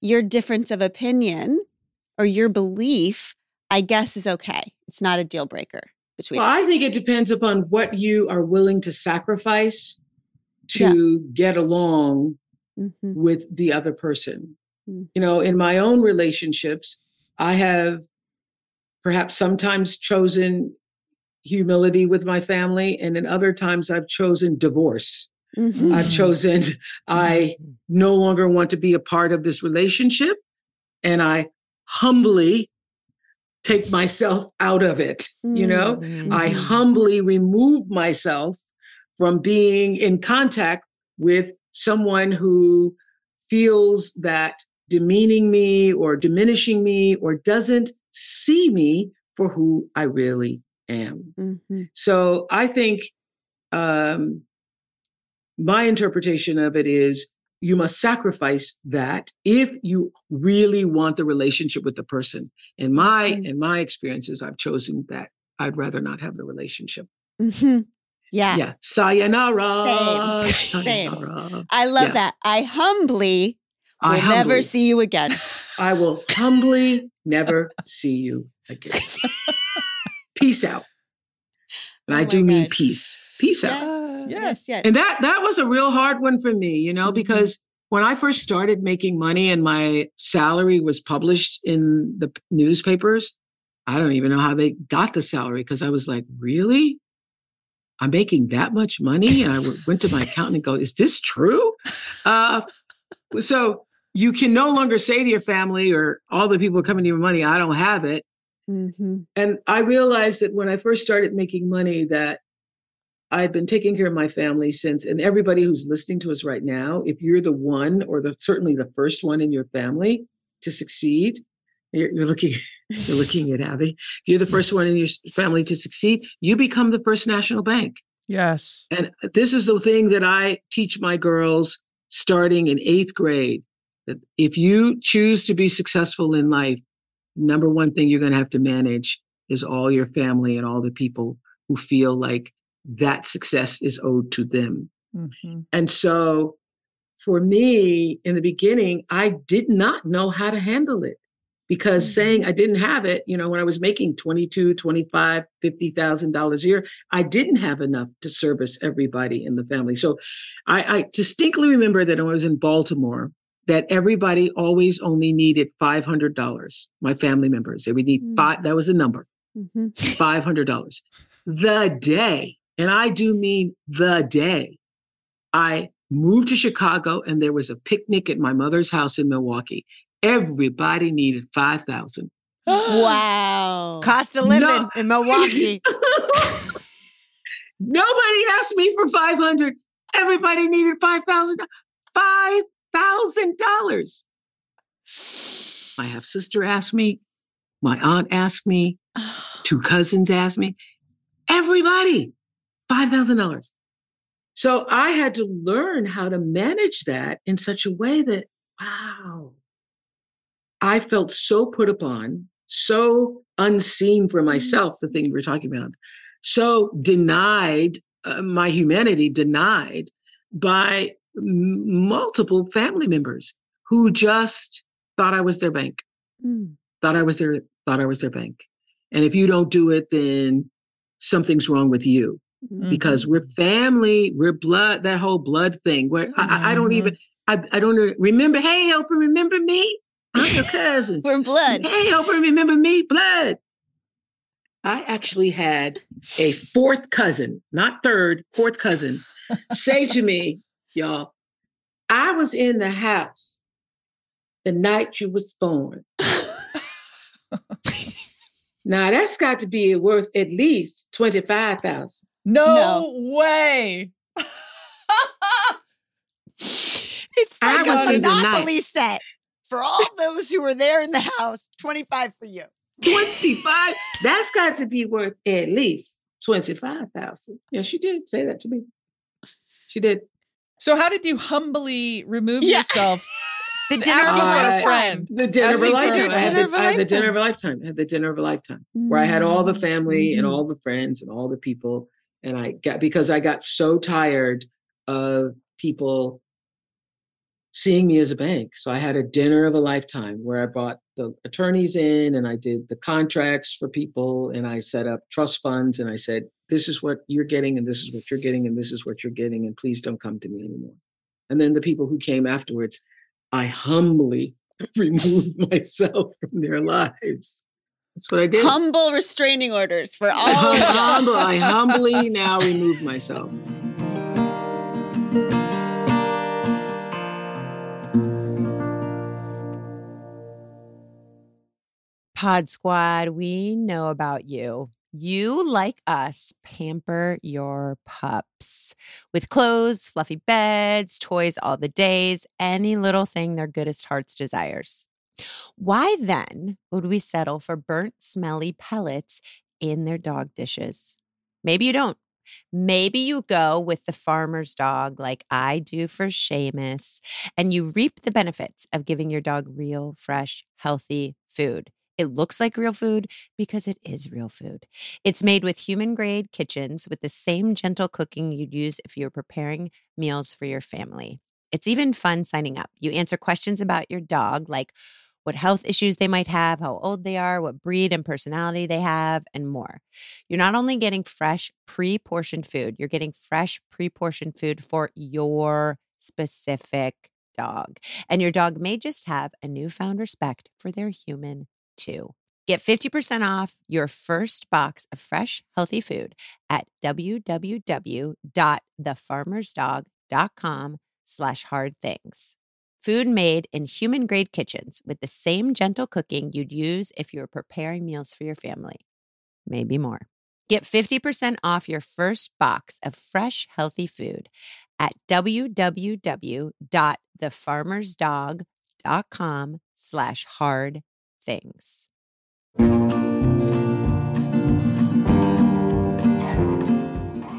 your difference of opinion or your belief, I guess, is okay. It's not a deal breaker between Well, I think it depends upon what you are willing to sacrifice to get along Mhm. with the other person. Mm. You know, in my own relationships, I have perhaps sometimes chosen humility with my family, and in other times I've chosen divorce. Mhm. I've chosen, <laughs> I no longer want to be a part of this relationship, and I humbly take myself out of it. You know, I Mhm. humbly remove myself from being in contact with someone who feels that demeaning me or diminishing me or doesn't see me for who I really am. Mhm. So I think um, my interpretation of it is you must sacrifice that if you really want the relationship with the person. In my Mhm. in my experiences, I've chosen that I'd rather not have the relationship. Mhm. Yeah. Yeah, sayonara. Same. <laughs> Same. sayonara. I love Yeah. that. I humbly will I never humbly, see you again. <laughs> I will humbly never see you again. <laughs> Peace out. And Oh I do mean peace. Peace out. yes. Yes. Yes. And that that was a real hard one for me, you know, Mhm. because when I first started making money and my salary was published in the newspapers, I don't even know how they got the salary because I was like, really? I'm making that much money? And I went to my accountant and go, is this true? Uh, so you can no longer say to your family or all the people coming to your money, I don't have it. Mhm. And I realized that when I first started making money that I'd been taking care of my family since, and everybody who's listening to us right now, if you're the one or the certainly the first one in your family to succeed, you're, you're looking <laughs> you're looking at Abby. If you're the first one in your family to succeed, you become the first national bank. Yes. And this is the thing that I teach my girls starting in eighth grade that if you choose to be successful in life, number one thing you're going to have to manage is all your family and all the people who feel like that success is owed to them. Mhm. And so for me in the beginning, I did not know how to handle it because Mhm. saying I didn't have it, you know, when I was making 22, 25, $50,000 a year, I didn't have enough to service everybody in the family. So I, I distinctly remember that when I was in Baltimore, that everybody always only needed $500. My family members, they would need Mm. five, that was a number, Mhm. $500. The day and I do mean the day, I moved to Chicago and there was a picnic at my mother's house in Milwaukee. Everybody needed 5,000. wow. Cost of living No. in Milwaukee. <laughs> Nobody asked me for 500. Everybody needed 5,000. $5,000. My half sister asked me. My aunt asked me. <sighs> Two cousins asked me. Everybody, $5,000. So I had to learn how to manage that in such a way that, wow, I felt so put upon, so unseen for myself, the thing we're talking about, so denied, uh, my humanity denied by multiple family members who just thought I was their bank, Mm. thought I was their, thought I was their bank. And if you don't do it, then something's wrong with you Mm. because we're family, we're blood, that whole blood thing where I, I- I don't even, I, I don't remember, hey, helper, remember me? I'm your cousin. <laughs> We're blood. Hey, helper, remember me? Blood. I actually had a fourth cousin, not third, fourth cousin, say to me, y'all, I was in the house the night you was born. now that's got to be worth at least 25,000. No, way. <laughs> It's I like was a in the night. Monopoly set for all those who were there in the house. 25 for you. 25. That's got to be worth at least 25,000. Yeah, she did say that to me. She did. So, how did you humbly remove Yeah. yourself? The dinner of a lifetime. The dinner of a Asking for a lifetime. I had the, of a I had the dinner of a lifetime. I had the dinner of a lifetime where I had all the family and Mhm. all the friends and all the people. And I got because I got so tired of people seeing me as a bank. So I had a dinner of a lifetime where I brought the attorneys in and I did the contracts for people and I set up trust funds and I said, this is what you're getting and this is what you're getting and this is what you're getting and please don't come to me anymore. And then the people who came afterwards, I humbly <laughs> removed myself from their lives. That's what I did. Humble restraining orders for all I, hum- humble, I humbly <laughs> now remove myself. Pod Squad, we know about you. You, like us, pamper your pups with clothes, fluffy beds, toys all the days, any little thing their goodest hearts desires. Why then would we settle for burnt, smelly pellets in their dog dishes? Maybe you don't. Maybe you go with the farmer's dog like I do for Seamus, and you reap the benefits of giving your dog real, fresh, healthy food. It looks like real food because it is real food. It's made with human grade kitchens with the same gentle cooking you'd use if you were preparing meals for your family. It's even fun signing up. You answer questions about your dog, like what health issues they might have, how old they are, what breed and personality they have, and more. You're not only getting fresh, pre portioned food, you're getting fresh, pre portioned food for your specific dog. And your dog may just have a newfound respect for their human too. Get 50% off your first box of fresh, healthy food at www.thefarmersdog.com slash hard things. Food made in human grade kitchens with the same gentle cooking you'd use if you were preparing meals for your family. Maybe more. Get 50% off your first box of fresh, healthy food at www.thefarmersdog.com slash hard things.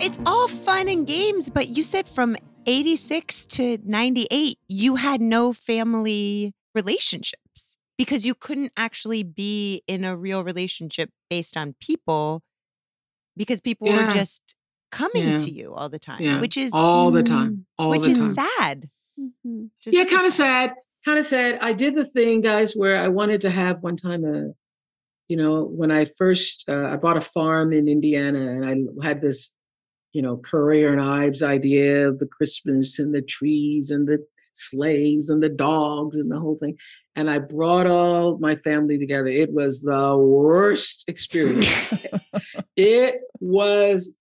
It's all fun and games, but you said from 86 to 98, you had no family relationships because you couldn't actually be in a real relationship based on people because people were just coming Yeah. to you all the time, Yeah. which is all the time. All which the is time. sad. Mhm. Just yeah, kind of sad. Kind of sad. I did the thing, guys, where I wanted to have one time a, you know, when I first uh, I bought a farm in Indiana, and I had this, you know, Currier and Ives idea of the Christmas and the trees and the slaves and the dogs and the whole thing. And I brought all my family together. It was the worst experience. <laughs> it was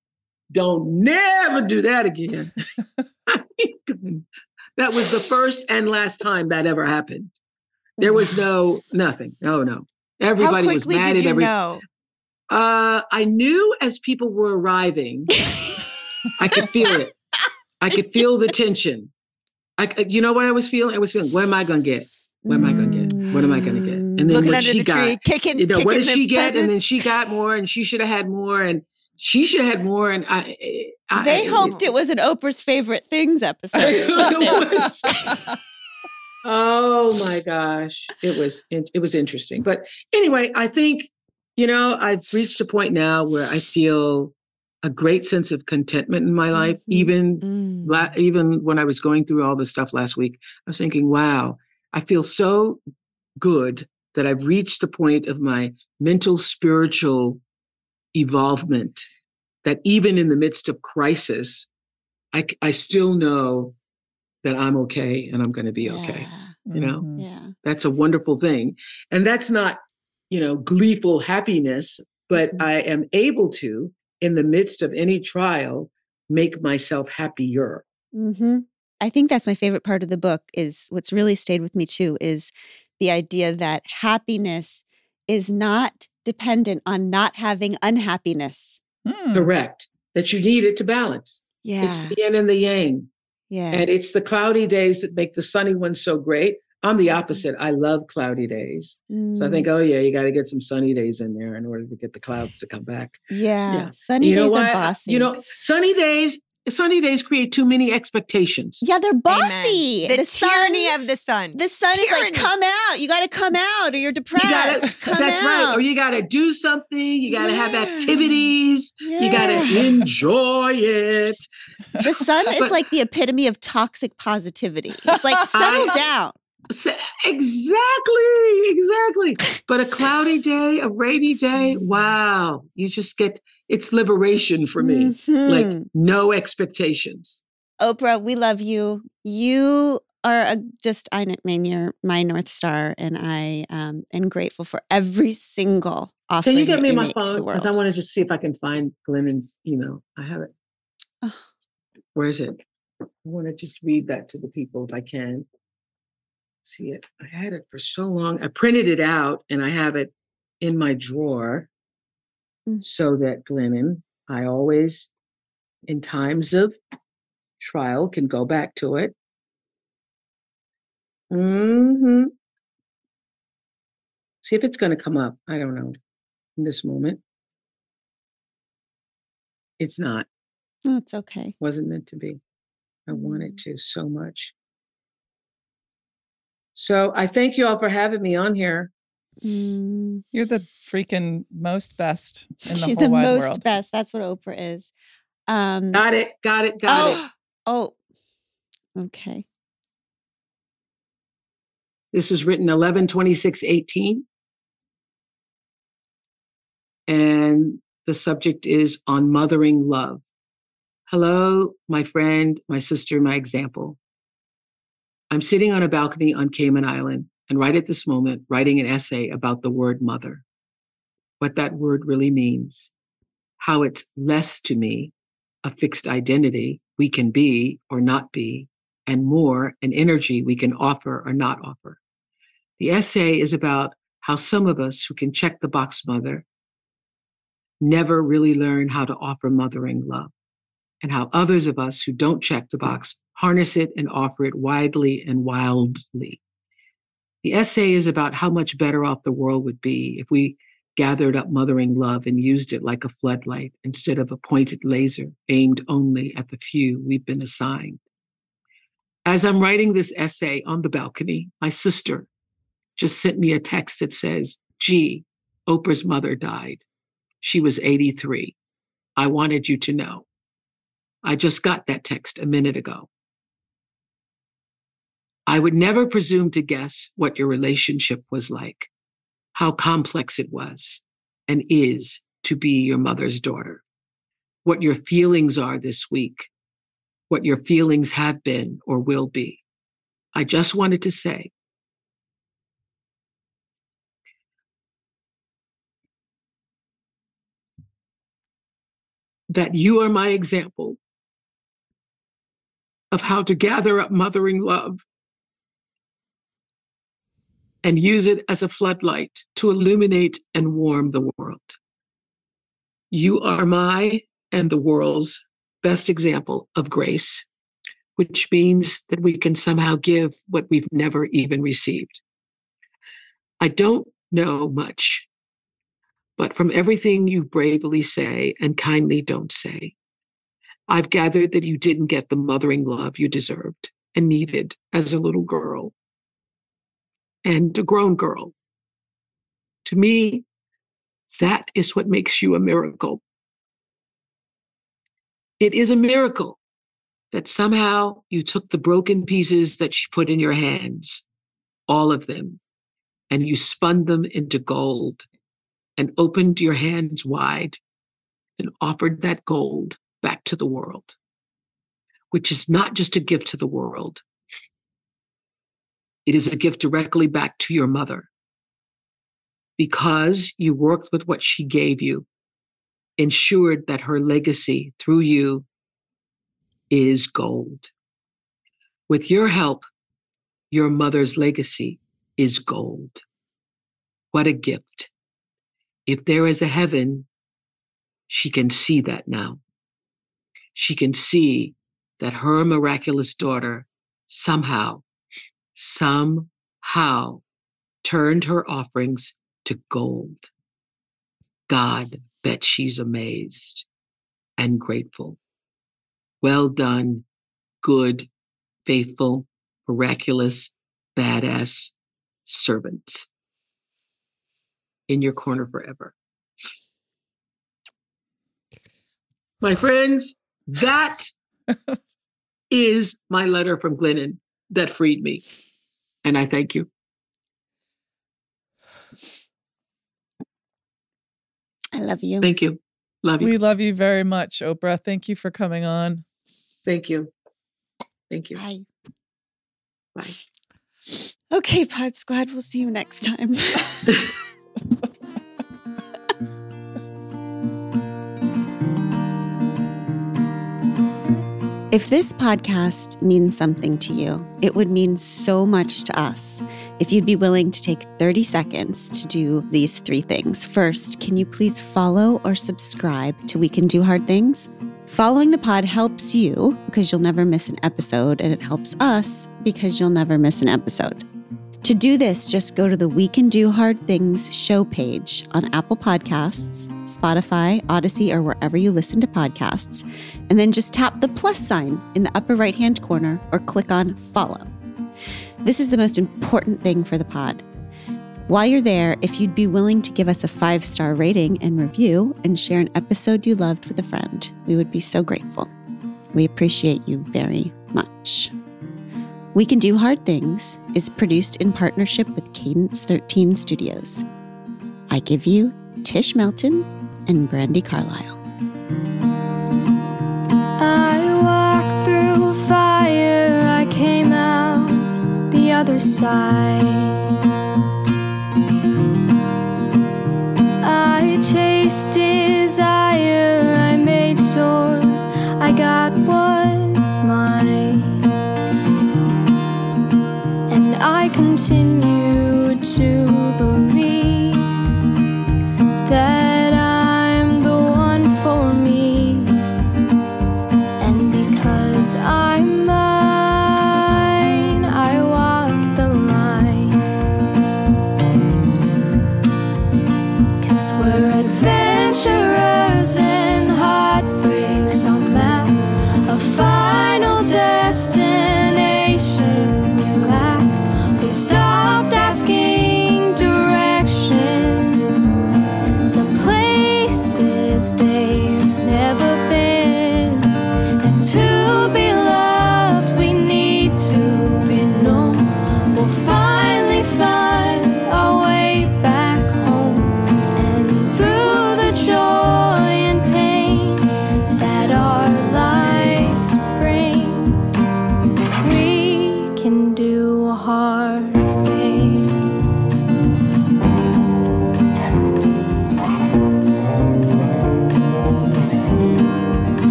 don't never do that again. <laughs> that was the first and last time that ever happened. There was no nothing. No, no. Everybody How was mad did at you every. know? Uh, I knew as people were arriving, I could feel it. I could feel the tension. I, you know what I was feeling? I was feeling, what am I going to get? What am I going to get? What am I going to get? And then Looking what under she the got, tree, kicking. you know, what did she get? And then she got more, and she should have had more, and she should have had more. And I, I They I- hoped it was an Oprah's favorite things episode. <laughs> Was. <laughs> oh my gosh, it was it was interesting. But anyway, I think you know I've reached a point now where I feel a great sense of contentment in my life. Mhm. Even Mm. la- even when I was going through all this stuff last week, I was thinking, wow, I feel so good that I've reached the point of my mental spiritual evolvement that even in the midst of crisis, I, I still know that I'm okay and I'm going to be okay. you know? Mhm. Yeah. That's a wonderful thing. And that's not, you know, gleeful happiness, but Mhm. I am able to, in the midst of any trial, make myself happier. hmm I think that's my favorite part of the book is what's really stayed with me too is the idea that happiness is not dependent on not having unhappiness. Hmm. Correct. That you need it to balance. Yeah. It's the yin and the yang. yeah. And it's the cloudy days that make the sunny ones so great. I'm the opposite. I love cloudy days. So I Mm, think, oh yeah, you got to get some sunny days in there in order to get the clouds to come back. yeah. yeah. Sunny you know days why? are bossy. You know, sunny days, sunny days create too many expectations. yeah, they're Amen. bossy. The, sun- tyranny of the sun. the sun is like, come out. You got to come out or you're You depressed. gotta, <laughs> come that's right. Or you got to do something. You got to have Yeah. activities. You got to enjoy it. The sun <laughs> is like the epitome of toxic positivity. It's like <laughs> settle I- down. Exactly, exactly. But a cloudy day, a rainy day, mm. wow, you just get it's liberation for me. Like Mhm. no expectations. Oprah, we love you. You are a, just, I mean, you're my North Star, and I um, am grateful for every single offer. Can you get me my make to the phone? Because I want to just see if I can find Glennon's email. I have it. Oh. Where is it? I want to just read that to the people if I can. See it. I had it for so long. I printed it out and I have it in my drawer Mm. so that Glennon, I always, in times of trial, can go back to it. hmm See if it's going to come up. I don't know in this moment. It's not. Oh, it's okay. Wasn't meant to be. I wanted Mm. to so much. So I thank you all for having me on here. Mm, You're the freaking most best in the she's whole the wide most world. best. That's what Oprah is. Um, Got it. Got it. Got it. oh, oh, okay. This was written 11 26 18. And the subject is on mothering love. Hello, my friend, my sister, my example. I'm sitting on a balcony on Cayman Island and right at this moment writing an essay about the word mother, what that word really means, how it's less to me a fixed identity we can be or not be, and more an energy we can offer or not offer. The essay is about how some of us who can check the box mother never really learn how to offer mothering love, and how others of us who don't check the box harness it and offer it widely and wildly. The essay is about how much better off the world would be if we gathered up mothering love and used it like a floodlight instead of a pointed laser aimed only at the few we've been assigned. As I'm writing this essay on the balcony, my sister just sent me a text that says, Gee, Oprah's mother died. She was 83. I wanted you to know. I just got that text a minute ago. I would never presume to guess what your relationship was like, how complex it was and is to be your mother's daughter, what your feelings are this week, what your feelings have been or will be. I just wanted to say, that you are my example of how to gather up mothering love and use it as a floodlight to illuminate and warm the world. You are my and the world's best example of grace, which means that we can somehow give what we've never even received. I don't know much, but from everything you bravely say and kindly don't say, I've gathered that you didn't get the mothering love you deserved and needed as a little girl and a grown girl. To me, that is what makes you a miracle. It is a miracle that somehow you took the broken pieces that she put in your hands, all of them, and you spun them into gold and opened your hands wide and offered that gold back to the world, which is not just a gift to the world, it is a gift directly back to your mother because you worked with what she gave you, ensured that her legacy through you is gold. With your help, your mother's legacy is gold. What a gift. If there is a heaven, she can see that now. She can see that her miraculous daughter somehow, somehow turned her offerings to gold. God bet she's amazed and grateful. Well done, good, faithful, miraculous, badass servant in your corner forever. My friends, that <laughs> is my letter from Glennon that freed me. And I thank you. I love you. Thank you. Love you. We love you very much, Oprah. Thank you for coming on. Thank you. Thank you. Bye. Bye. Okay, Pod Squad, we'll see you next time. <laughs> If this podcast means something to you, it would mean so much to us if you'd be willing to take 30 seconds to do these three things. First, can you please follow or subscribe to We Can Do Hard Things? Following the pod helps you because you'll never miss an episode, and it helps us because you'll never miss an episode. To do this, just go to the We Can Do Hard Things show page on Apple Podcasts, Spotify, Audacy, or wherever you listen to podcasts, and then just tap the plus sign in the upper right hand corner or click on follow. This is the most important thing for the pod. While you're there, if you'd be willing to give us a five star rating and review and share an episode you loved with a friend, we would be so grateful. We appreciate you very much. We Can Do Hard Things is produced in partnership with Cadence 13 Studios. I give you Tish Melton and Brandi Carlile. I walked through fire, I came out the other side. I chased desire,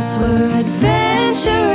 were adventurous.